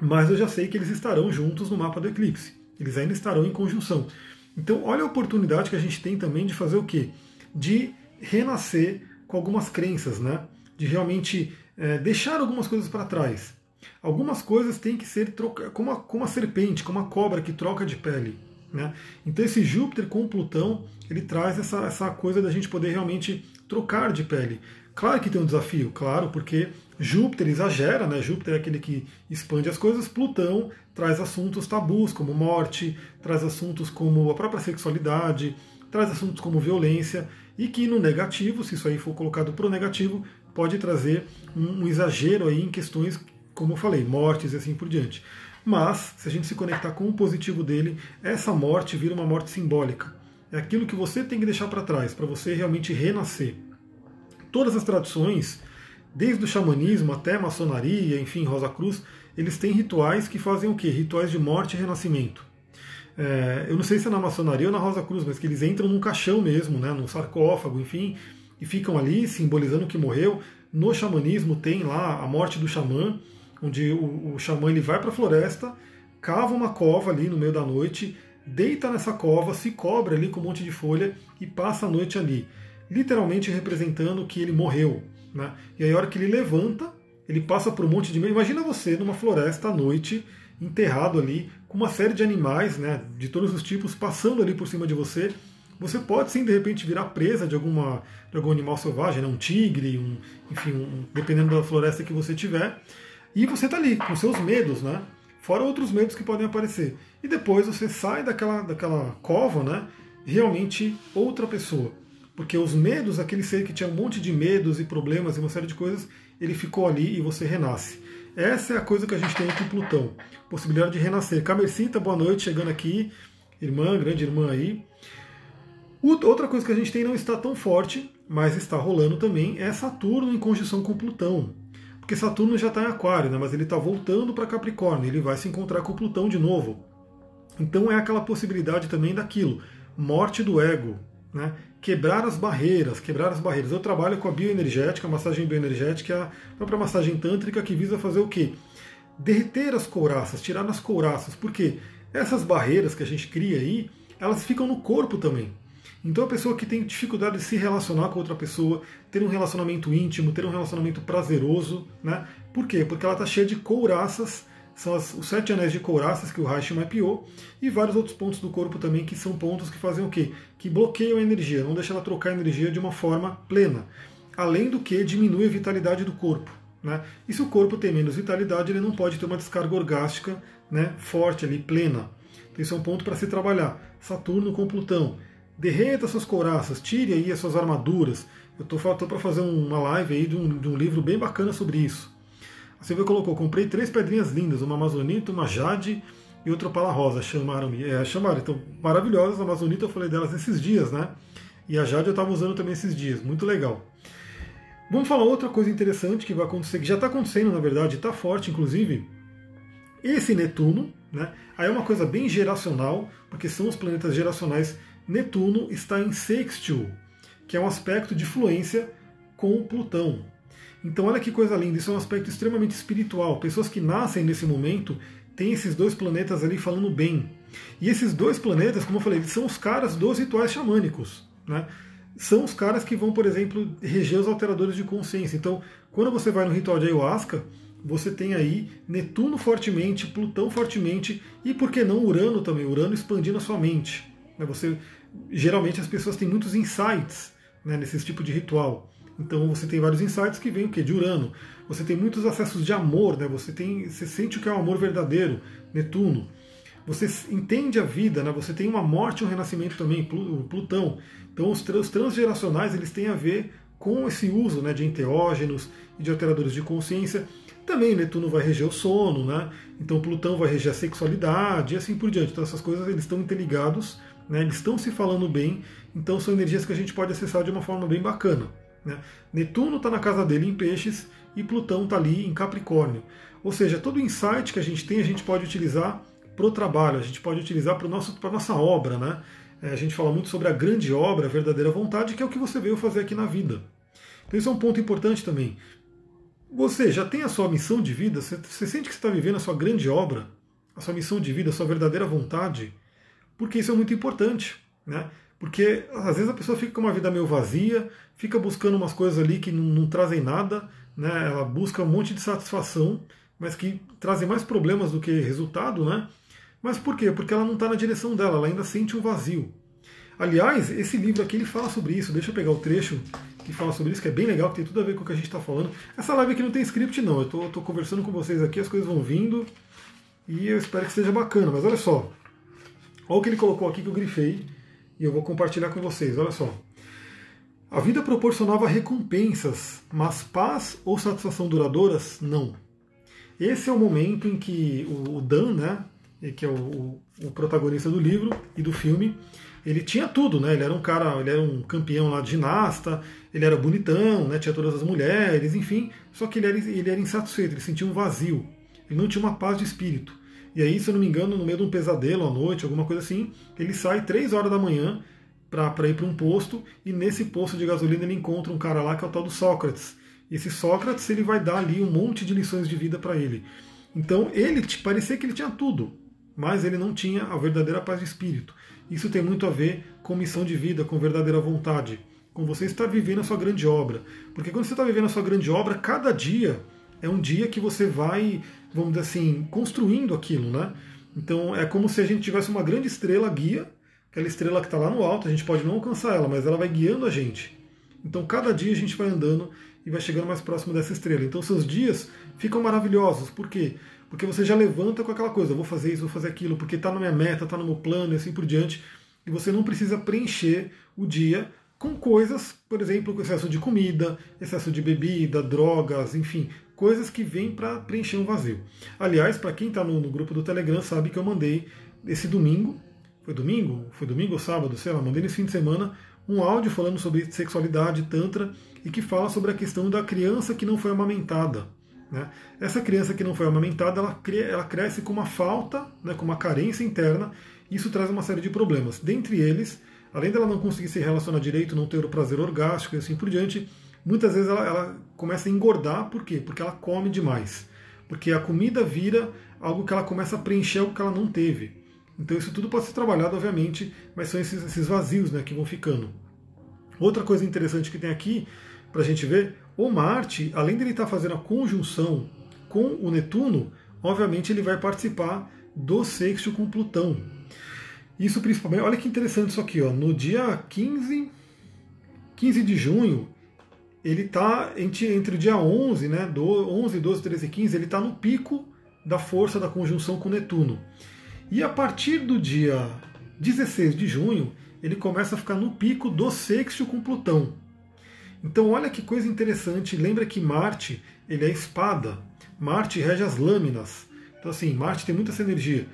mas eu já sei que eles estarão juntos no mapa do eclipse. Eles ainda estarão em conjunção. Então, olha a oportunidade que a gente tem também de fazer o quê? De renascer com algumas crenças, né? De realmente é, deixar algumas coisas para trás. Algumas coisas têm que ser troca, como, a, como a serpente, como a cobra que troca de pele. Né? Então esse Júpiter com Plutão, ele traz essa, essa coisa da gente poder realmente trocar de pele. Claro que tem um desafio, claro, porque Júpiter exagera, né? Júpiter é aquele que expande as coisas, Plutão traz assuntos tabus como morte, traz assuntos como a própria sexualidade, traz assuntos como violência, e que no negativo, se isso aí for colocado para o negativo, pode trazer um, um exagero aí em questões, como eu falei, mortes e assim por diante. Mas, se a gente se conectar com o positivo dele, essa morte vira uma morte simbólica. É aquilo que você tem que deixar para trás, para você realmente renascer. Todas as tradições, desde o xamanismo até a maçonaria, enfim, Rosa Cruz, eles têm rituais que fazem o quê? Rituais de morte e renascimento. É, eu não sei se é na maçonaria ou na Rosa Cruz, mas que eles entram num caixão mesmo, né, num sarcófago, enfim, e ficam ali simbolizando que morreu. No xamanismo tem lá a morte do xamã, onde o, o xamã ele vai para a floresta, cava uma cova ali no meio da noite, deita nessa cova, se cobre ali com um monte de folha e passa a noite ali, literalmente representando que ele morreu. Né? E aí a hora que ele levanta, ele passa por um monte de... Imagina você numa floresta à noite, enterrado ali, com uma série de animais, né, de todos os tipos, passando ali por cima de você. Você pode sim, de repente, virar presa de, alguma, de algum animal selvagem, né, um tigre, um, enfim, um, dependendo da floresta que você tiver. E você está ali, com seus medos, né? Fora outros medos que podem aparecer. E depois você sai daquela, daquela cova, né? Realmente outra pessoa. Porque os medos, aquele ser que tinha um monte de medos e problemas e uma série de coisas, ele ficou ali e você renasce. Essa é a coisa que a gente tem com Plutão. Possibilidade de renascer. Camercita, boa noite, chegando aqui. Irmã, grande irmã aí. Outra coisa que a gente tem não está tão forte, mas está rolando também, é Saturno em conjunção com Plutão. Porque Saturno já está em Aquário, né? mas ele está voltando para Capricórnio, ele vai se encontrar com Plutão de novo. Então é aquela possibilidade também daquilo, morte do ego, né? quebrar as barreiras, quebrar as barreiras. Eu trabalho com a bioenergética, a massagem bioenergética, a própria massagem tântrica que visa fazer o quê? Derreter as couraças, tirar as couraças, porque essas barreiras que a gente cria aí, elas ficam no corpo também. Então a pessoa que tem dificuldade de se relacionar com outra pessoa, ter um relacionamento íntimo, ter um relacionamento prazeroso, né? Por quê? Porque ela está cheia de couraças são as, os sete anéis de couraças que o Reich mapeou e vários outros pontos do corpo também que são pontos que fazem o quê? Que bloqueiam a energia, não deixam ela trocar a energia de uma forma plena. Além do que diminui a vitalidade do corpo. Né? E se o corpo tem menos vitalidade, ele não pode ter uma descarga orgástica né, forte ali, plena. Então, isso é um ponto para se trabalhar. Saturno com Plutão. Derreta suas couraças, tire aí as suas armaduras. Eu estou para fazer uma live aí de um, de um livro bem bacana sobre isso. A Silvia colocou, comprei três pedrinhas lindas, uma amazonita, uma jade e outra pala rosa, chamaram-me. É, chamaram, então, maravilhosas, a amazonita eu falei delas esses dias, né? E a jade eu estava usando também esses dias, muito legal. Vamos falar outra coisa interessante que vai acontecer, que já está acontecendo na verdade, está forte inclusive. Esse Netuno, né? Aí é uma coisa bem geracional, porque são os planetas geracionais. Netuno está em sextil, que é um aspecto de fluência com Plutão. Então, olha que coisa linda, isso é um aspecto extremamente espiritual. Pessoas que nascem nesse momento têm esses dois planetas ali falando bem. E esses dois planetas, como eu falei, são os caras dos rituais xamânicos. Né? São os caras que vão, por exemplo, reger os alteradores de consciência. Então, quando você vai no ritual de ayahuasca, você tem aí Netuno fortemente, Plutão fortemente e, por que não, Urano também, Urano expandindo a sua mente. Né? Você, geralmente as pessoas têm muitos insights né, nesse tipo de ritual. Então você tem vários insights que vêm o quê? De Urano. Você tem muitos acessos de amor, né? Você tem, você sente o que é o amor verdadeiro, Netuno. Você entende a vida, né? Você tem uma morte e um renascimento também, Plutão. Então os, os transgeracionais eles têm a ver com esse uso, né, de enteógenos e de alteradores de consciência. Também Netuno vai reger o sono, né? Então Plutão vai reger a sexualidade e assim por diante. Então essas coisas eles estão interligados, né? Eles estão se falando bem. Então são energias que a gente pode acessar de uma forma bem bacana. Né? Netuno está na casa dele em Peixes e Plutão está ali em Capricórnio. Ou seja, todo insight que a gente tem a gente pode utilizar para o trabalho, a gente pode utilizar para a nossa obra. Né? É, a gente fala muito sobre a grande obra, a verdadeira vontade, que é o que você veio fazer aqui na vida. Então isso é um ponto importante também. Você já tem a sua missão de vida? Você, você sente que está vivendo a sua grande obra, a sua missão de vida, a sua verdadeira vontade? Porque isso é muito importante. Né? Porque às vezes a pessoa fica com uma vida meio vazia, fica buscando umas coisas ali que não, não trazem nada, né? ela busca um monte de satisfação, mas que trazem mais problemas do que resultado, né? Mas por quê? Porque ela não está na direção dela, ela ainda sente um vazio. Aliás, esse livro aqui ele fala sobre isso. Deixa eu pegar o trecho que fala sobre isso, que é bem legal, que tem tudo a ver com o que a gente está falando. Essa live aqui não tem script, não. Eu estou conversando com vocês aqui, as coisas vão vindo e eu espero que seja bacana. Mas olha só, olha o que ele colocou aqui que eu grifei e eu vou compartilhar com vocês. Olha só. A vida proporcionava recompensas, mas paz ou satisfação duradouras, não. Esse é o momento em que o Dan, né, que é o, o, protagonista do livro e do filme, ele tinha tudo, né? Ele era um cara, ele era um campeão lá de ginasta, ele era bonitão, né? Tinha todas as mulheres, enfim. Só que ele era, ele era insatisfeito, ele sentia um vazio. Ele não tinha uma paz de espírito. E aí, se eu não me engano, no meio de um pesadelo à noite, alguma coisa assim, ele sai três horas da manhã para ir para um posto e nesse posto de gasolina ele encontra um cara lá que é o tal do Sócrates. Esse Sócrates ele vai dar ali um monte de lições de vida para ele. Então ele parecia que ele tinha tudo, mas ele não tinha a verdadeira paz de espírito. Isso tem muito a ver com missão de vida, com verdadeira vontade, com você estar vivendo a sua grande obra. Porque quando você está vivendo a sua grande obra, cada dia é um dia que você vai, vamos dizer assim, construindo aquilo, né? Então é como se a gente tivesse uma grande estrela guia, aquela estrela que está lá no alto, a gente pode não alcançar ela, mas ela vai guiando a gente. Então cada dia a gente vai andando e vai chegando mais próximo dessa estrela. Então seus dias ficam maravilhosos. Por quê? Porque você já levanta com aquela coisa, vou fazer isso, vou fazer aquilo, porque está na minha meta, está no meu plano e assim por diante. E você não precisa preencher o dia com coisas, por exemplo, com excesso de comida, excesso de bebida, drogas, enfim, coisas que vêm para preencher um vazio. Aliás, para quem está no, no, grupo do Telegram sabe que eu mandei esse domingo, foi domingo? Foi domingo ou sábado? Sei lá, mandei nesse fim de semana um áudio falando sobre sexualidade, tantra, e que fala sobre a questão da criança que não foi amamentada. Né? Essa criança que não foi amamentada, ela, ela cresce com uma falta, né, com uma carência interna, e isso traz uma série de problemas. Dentre eles, além dela não conseguir se relacionar direito, não ter o prazer orgástico e assim por diante, muitas vezes ela, ela começa a engordar, por quê? Porque ela come demais. Porque a comida vira algo que ela começa a preencher algo que ela não teve. Então isso tudo pode ser trabalhado, obviamente, mas são esses, esses vazios né, que vão ficando. Outra coisa interessante que tem aqui para a gente ver o Marte, além de ele estar tá fazendo a conjunção com o Netuno, obviamente ele vai participar do sexto com Plutão. Isso principalmente, olha que interessante isso aqui, ó, no dia 15, 15 de junho, ele está entre, entre o dia 11, né, do 11, 12, 13 e 15, ele está no pico da força da conjunção com Netuno. E a partir do dia 16 de junho, ele começa a ficar no pico do sexto com Plutão. Então olha que coisa interessante, lembra que Marte ele é espada, Marte rege as lâminas. Então assim, Marte tem muita essa energia.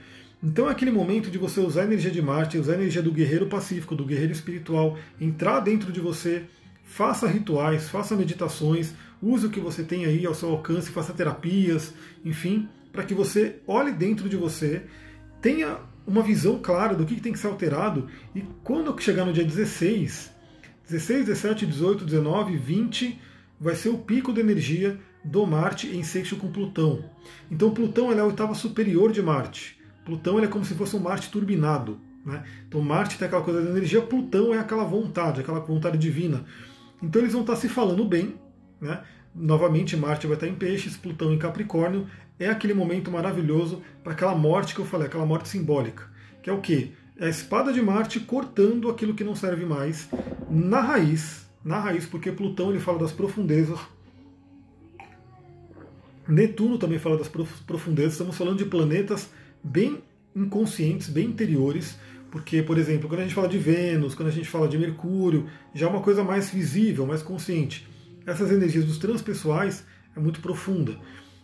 Então é aquele momento de você usar a energia de Marte, usar a energia do guerreiro pacífico, do guerreiro espiritual, entrar dentro de você, faça rituais, faça meditações, use o que você tem aí ao seu alcance, faça terapias, enfim, para que você olhe dentro de você, tenha uma visão clara do que tem que ser alterado e quando chegar no dia 16, 16, 17, 18, 19, 20 vai ser o pico de energia do Marte em sexto com Plutão. Então Plutão é a oitava superior de Marte. Plutão é como se fosse um Marte turbinado. Né? Então Marte tem aquela coisa da energia, Plutão é aquela vontade, aquela vontade divina. Então eles vão estar se falando bem. Né? Novamente Marte vai estar em peixes, Plutão em Capricórnio. É aquele momento maravilhoso para aquela morte que eu falei, aquela morte simbólica. Que é o quê? É a espada de Marte cortando aquilo que não serve mais na raiz, na raiz, porque Plutão ele fala das profundezas. Netuno também fala das profundezas. Estamos falando de planetas bem inconscientes, bem interiores, porque, por exemplo, quando a gente fala de Vênus, quando a gente fala de Mercúrio, já é uma coisa mais visível, mais consciente. Essas energias dos transpessoais é muito profunda.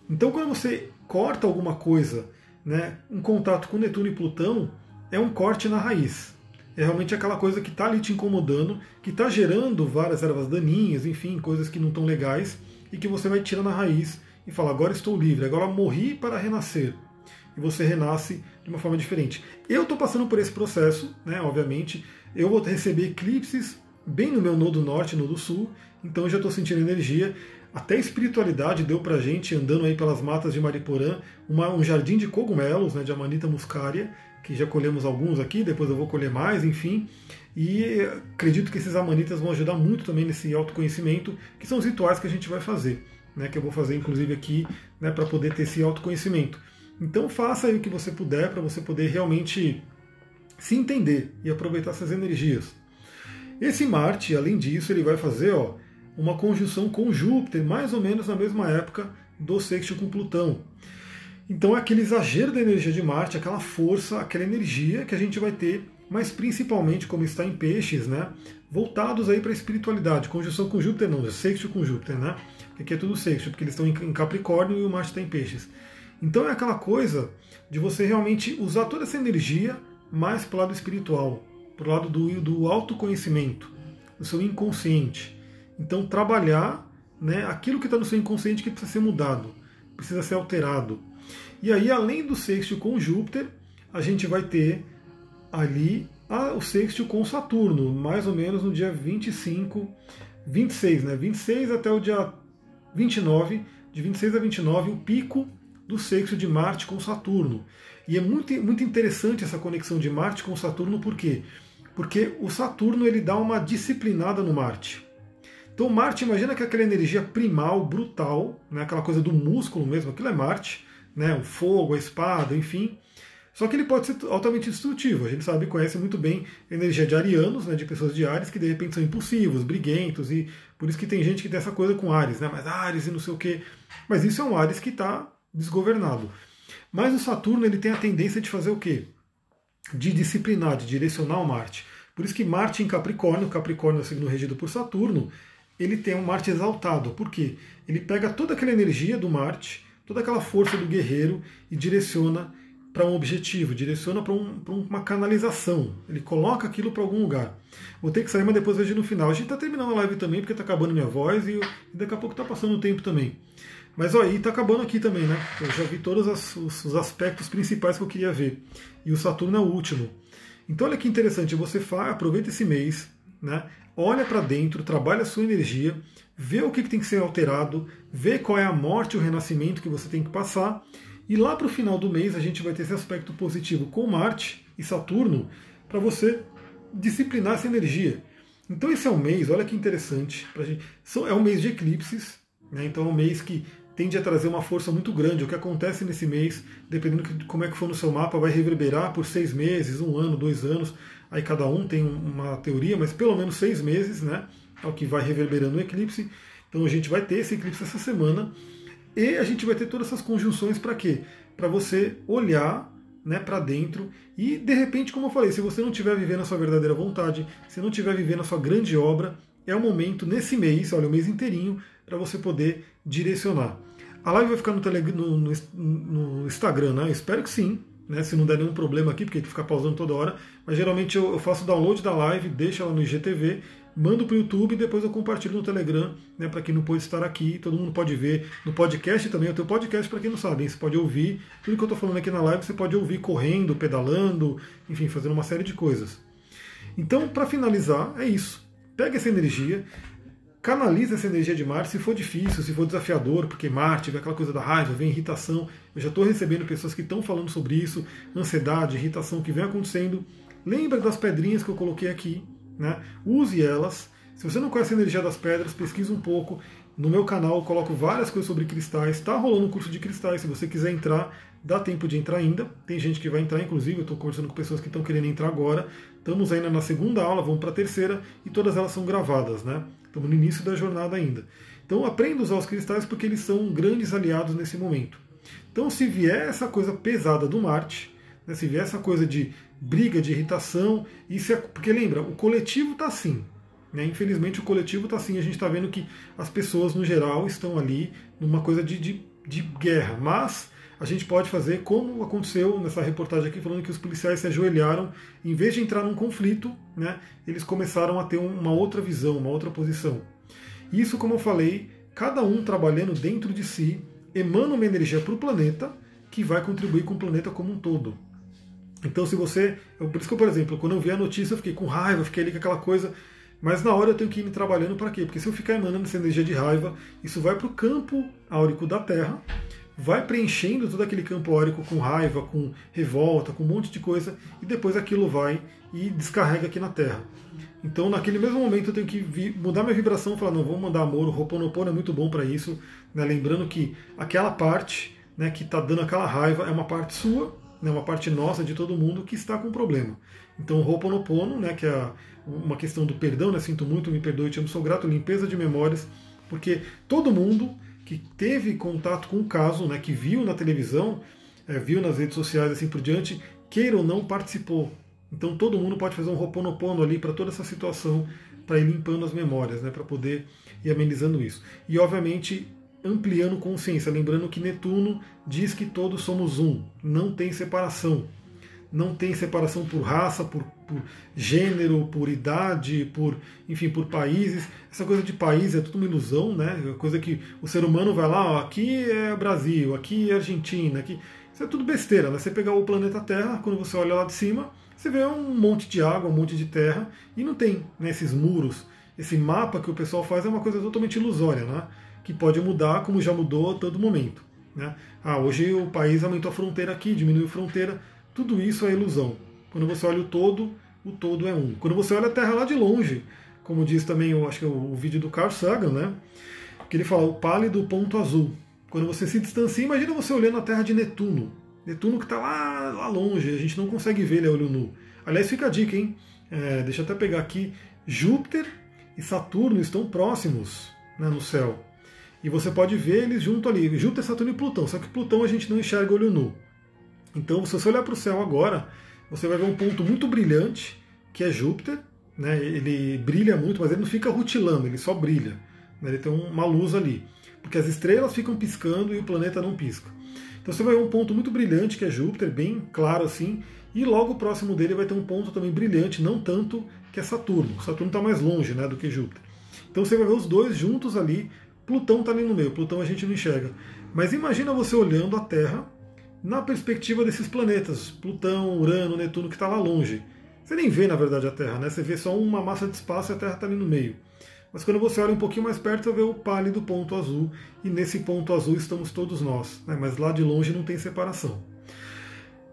Então, quando você corta alguma coisa, né, um contato com Netuno e Plutão, é um corte na raiz. É realmente aquela coisa que está ali te incomodando, que está gerando várias ervas daninhas, enfim, coisas que não estão legais, e que você vai tirar na raiz e fala: agora estou livre, agora morri para renascer. E você renasce de uma forma diferente. Eu estou passando por esse processo, né, obviamente. Eu vou receber eclipses bem no meu nodo norte, nodo sul, então eu já estou sentindo energia. Até espiritualidade deu pra gente, andando aí pelas matas de Mariporã, uma, um jardim de cogumelos, né, de Amanita muscaria, que já colhemos alguns aqui, depois eu vou colher mais, enfim. E acredito que esses amanitas vão ajudar muito também nesse autoconhecimento, que são os rituais que a gente vai fazer, né, que eu vou fazer inclusive aqui, né, para poder ter esse autoconhecimento. Então faça o que você puder para você poder realmente se entender e aproveitar essas energias. Esse Marte, além disso, ele vai fazer ó, uma conjunção com Júpiter, mais ou menos na mesma época do sexto com Plutão. Então é aquele exagero da energia de Marte, aquela força, aquela energia que a gente vai ter, mas principalmente como está em peixes, né? Voltados aí para a espiritualidade. Conjunção com Júpiter não, sexto com Júpiter, né? Aqui é tudo sexto, porque eles estão em Capricórnio e o Marte está em peixes. Então é aquela coisa de você realmente usar toda essa energia mais para o lado espiritual, para o lado do, do autoconhecimento, do seu inconsciente. Então, trabalhar né, aquilo que está no seu inconsciente que precisa ser mudado, precisa ser alterado. E aí, além do sexto com Júpiter, a gente vai ter ali a, o sexto com Saturno, mais ou menos no dia 25, 26, né? 26 até o dia 29, de 26 a 29, o pico do sexto de Marte com Saturno. E é muito, muito interessante essa conexão de Marte com Saturno, por quê? Porque o Saturno ele dá uma disciplinada no Marte. Então Marte, imagina que aquela energia primal, brutal, né, aquela coisa do músculo mesmo, aquilo é Marte, né, o fogo, a espada, enfim. Só que ele pode ser altamente destrutivo. A gente sabe, conhece muito bem a energia de arianos, né, de pessoas de Ares, que de repente são impulsivos, briguentos, e por isso que tem gente que tem essa coisa com Ares, né, mas Ares e não sei o quê. Mas isso é um Ares que está desgovernado. Mas o Saturno ele tem a tendência de fazer o quê? De disciplinar, de direcionar o Marte. Por isso que Marte em Capricórnio, Capricórnio é o signo regido por Saturno, ele tem um Marte exaltado. Por quê? Ele pega toda aquela energia do Marte, toda aquela força do guerreiro e direciona para um objetivo, direciona para um, uma canalização. Ele coloca aquilo para algum lugar. Vou ter que sair, mas depois vejo no final. A gente está terminando a live também, porque está acabando minha voz e, e daqui a pouco está passando o tempo também. Mas ó, aí está acabando aqui também, né? Eu já vi todos os, os, aspectos principais que eu queria ver. E o Saturno é o último. Então olha que interessante, você faz, aproveita esse mês, né? olha para dentro, trabalha a sua energia, vê o que, que tem que ser alterado, vê qual é a morte e o renascimento que você tem que passar, e lá para o final do mês a gente vai ter esse aspecto positivo com Marte e Saturno para você disciplinar essa energia. Então esse é um mês, olha que interessante, pra gente, é um mês de eclipses, né? então é um mês que tende a trazer uma força muito grande. O que acontece nesse mês, dependendo de como é que for no seu mapa, vai reverberar por seis meses, um ano, dois anos. Aí cada um tem uma teoria, mas pelo menos seis meses, né? É o que vai reverberando o eclipse. Então a gente vai ter esse eclipse essa semana. E a gente vai ter todas essas conjunções para quê? Para você olhar né, para dentro e de repente, como eu falei, se você não estiver vivendo a sua verdadeira vontade, se não estiver vivendo a sua grande obra, é o momento nesse mês, olha, o mês inteirinho, para você poder direcionar. A live vai ficar no, tele, no, no, no Instagram, né? Eu espero que sim, né? Se não der nenhum problema aqui, porque fica pausando toda hora. Mas geralmente eu, eu faço download da live, deixo ela no IGTV, mando para o YouTube e depois eu compartilho no Telegram, né? Para quem não pode estar aqui, todo mundo pode ver. No podcast também, eu tenho podcast para quem não sabe, hein? você pode ouvir. Tudo que eu estou falando aqui na live você pode ouvir correndo, pedalando, enfim, fazendo uma série de coisas. Então, para finalizar, é isso. Pega essa energia, canaliza essa energia de Marte se for difícil, se for desafiador, porque Marte vem aquela coisa da raiva, vem irritação. Eu já estou recebendo pessoas que estão falando sobre isso, ansiedade, irritação que vem acontecendo. Lembra das pedrinhas que eu coloquei aqui, né? Use elas, Se você não conhece a energia das pedras, pesquisa um pouco. No meu canal eu coloco várias coisas sobre cristais. Está rolando um curso de cristais. Se você quiser entrar, dá tempo de entrar ainda. Tem gente que vai entrar, inclusive, eu estou conversando com pessoas que estão querendo entrar agora. Estamos ainda na segunda aula, vamos para a terceira, e todas elas são gravadas, né? Estamos no início da jornada ainda. Então aprenda a usar os cristais porque eles são grandes aliados nesse momento. Então, se vier essa coisa pesada do Marte, né, se vier essa coisa de briga, de irritação, isso é, porque lembra, o coletivo está assim. Né, infelizmente, o coletivo está assim. A gente está vendo que as pessoas, no geral, estão ali numa coisa de, de, de guerra. Mas a gente pode fazer como aconteceu nessa reportagem aqui, falando que os policiais se ajoelharam, em vez de entrar num conflito, né, eles começaram a ter uma outra visão, uma outra posição. Isso, como eu falei, cada um trabalhando dentro de si, emana uma energia para o planeta que vai contribuir com o planeta como um todo. Então, se você. Por isso que, por exemplo, quando eu vi a notícia, eu fiquei com raiva, fiquei ali com aquela coisa. Mas na hora eu tenho que ir me trabalhando para quê? Porque se eu ficar emanando essa energia de raiva, isso vai para o campo áurico da Terra, vai preenchendo todo aquele campo áurico com raiva, com revolta, com um monte de coisa, e depois aquilo vai e descarrega aqui na Terra. Então, naquele mesmo momento, eu tenho que mudar minha vibração e falar: não, vamos mandar amor. O Ho'oponopono é muito bom para isso. Né? Lembrando que aquela parte né, que está dando aquela raiva é uma parte sua, né, uma parte nossa, de todo mundo, que está com problema. Então, o Ho'oponopono, né, que é uma questão do perdão, né, sinto muito, me perdoe, te amo, sou grato, limpeza de memórias, porque todo mundo que teve contato com o caso, né, que viu na televisão, é, viu nas redes sociais assim por diante, queira ou não, participou. Então todo mundo pode fazer um roponopono ali para toda essa situação, para ir limpando as memórias, né, para poder ir amenizando isso. E obviamente ampliando consciência, lembrando que Netuno diz que todos somos um, não tem separação. Não tem separação por raça, por, por gênero, por idade, por enfim, por países. Essa coisa de país é tudo uma ilusão, né? É coisa que o ser humano vai lá, ó, aqui é Brasil, aqui é Argentina, aqui. Isso é tudo besteira, né? Você pegar o planeta Terra, quando você olha lá de cima, você vê um monte de água, um monte de terra, e não tem né, esses muros. Esse mapa que o pessoal faz é uma coisa totalmente ilusória, né? que pode mudar, como já mudou a todo momento. Né? Ah, hoje o país aumentou a fronteira aqui, diminuiu a fronteira. Tudo isso é ilusão. Quando você olha o todo, o todo é um. Quando você olha a Terra lá de longe, como diz também, eu acho que é o, vídeo do Carl Sagan, né? Que ele fala o pálido ponto azul. Quando você se distancia, imagina você olhando a Terra de Netuno. Netuno que está lá, lá longe, a gente não consegue ver ele a olho nu. Aliás, fica a dica, hein? É, deixa eu até pegar aqui. Júpiter e Saturno estão próximos né, no céu. E você pode ver eles junto ali, Júpiter, Saturno e Plutão. Só que Plutão a gente não enxerga olho nu. Então, se você olhar para o céu agora, você vai ver um ponto muito brilhante, que é Júpiter. Né? Ele brilha muito, mas ele não fica rutilando, ele só brilha. Né? Ele tem uma luz ali. Porque as estrelas ficam piscando e o planeta não pisca. Então você vai ver um ponto muito brilhante, que é Júpiter, bem claro assim. E logo próximo dele vai ter um ponto também brilhante, não tanto, que é Saturno. Saturno está mais longe né, do que Júpiter. Então você vai ver os dois juntos ali, Plutão está ali no meio, Plutão a gente não enxerga. Mas imagina você olhando a Terra na perspectiva desses planetas, Plutão, Urano, Netuno, que está lá longe. Você nem vê, na verdade, a Terra, né? Você vê só uma massa de espaço e a Terra está ali no meio. Mas quando você olha um pouquinho mais perto, você vê o pálido ponto azul, e nesse ponto azul estamos todos nós. Né? Mas lá de longe não tem separação.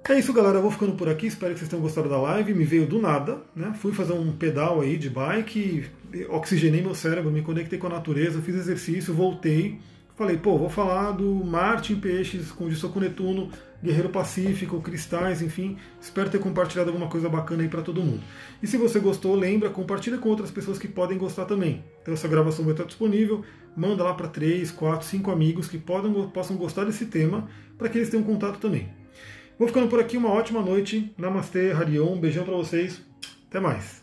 É isso, galera. Eu vou ficando por aqui. Espero que vocês tenham gostado da live. Me veio do nada, né? Fui fazer um pedal aí de bike, oxigenei meu cérebro, me conectei com a natureza, fiz exercício, voltei. Falei, pô, vou falar do Marte em Peixes, condição com Netuno, Guerreiro Pacífico, Cristais, enfim. Espero ter compartilhado alguma coisa bacana aí para todo mundo. E se você gostou, lembra, compartilha com outras pessoas que podem gostar também. Então essa gravação vai estar disponível. Manda lá para 3, 4, 5 amigos que podem, possam gostar desse tema, para que eles tenham contato também. Vou ficando por aqui, uma ótima noite. Namastê, Harion, um beijão para vocês. Até mais.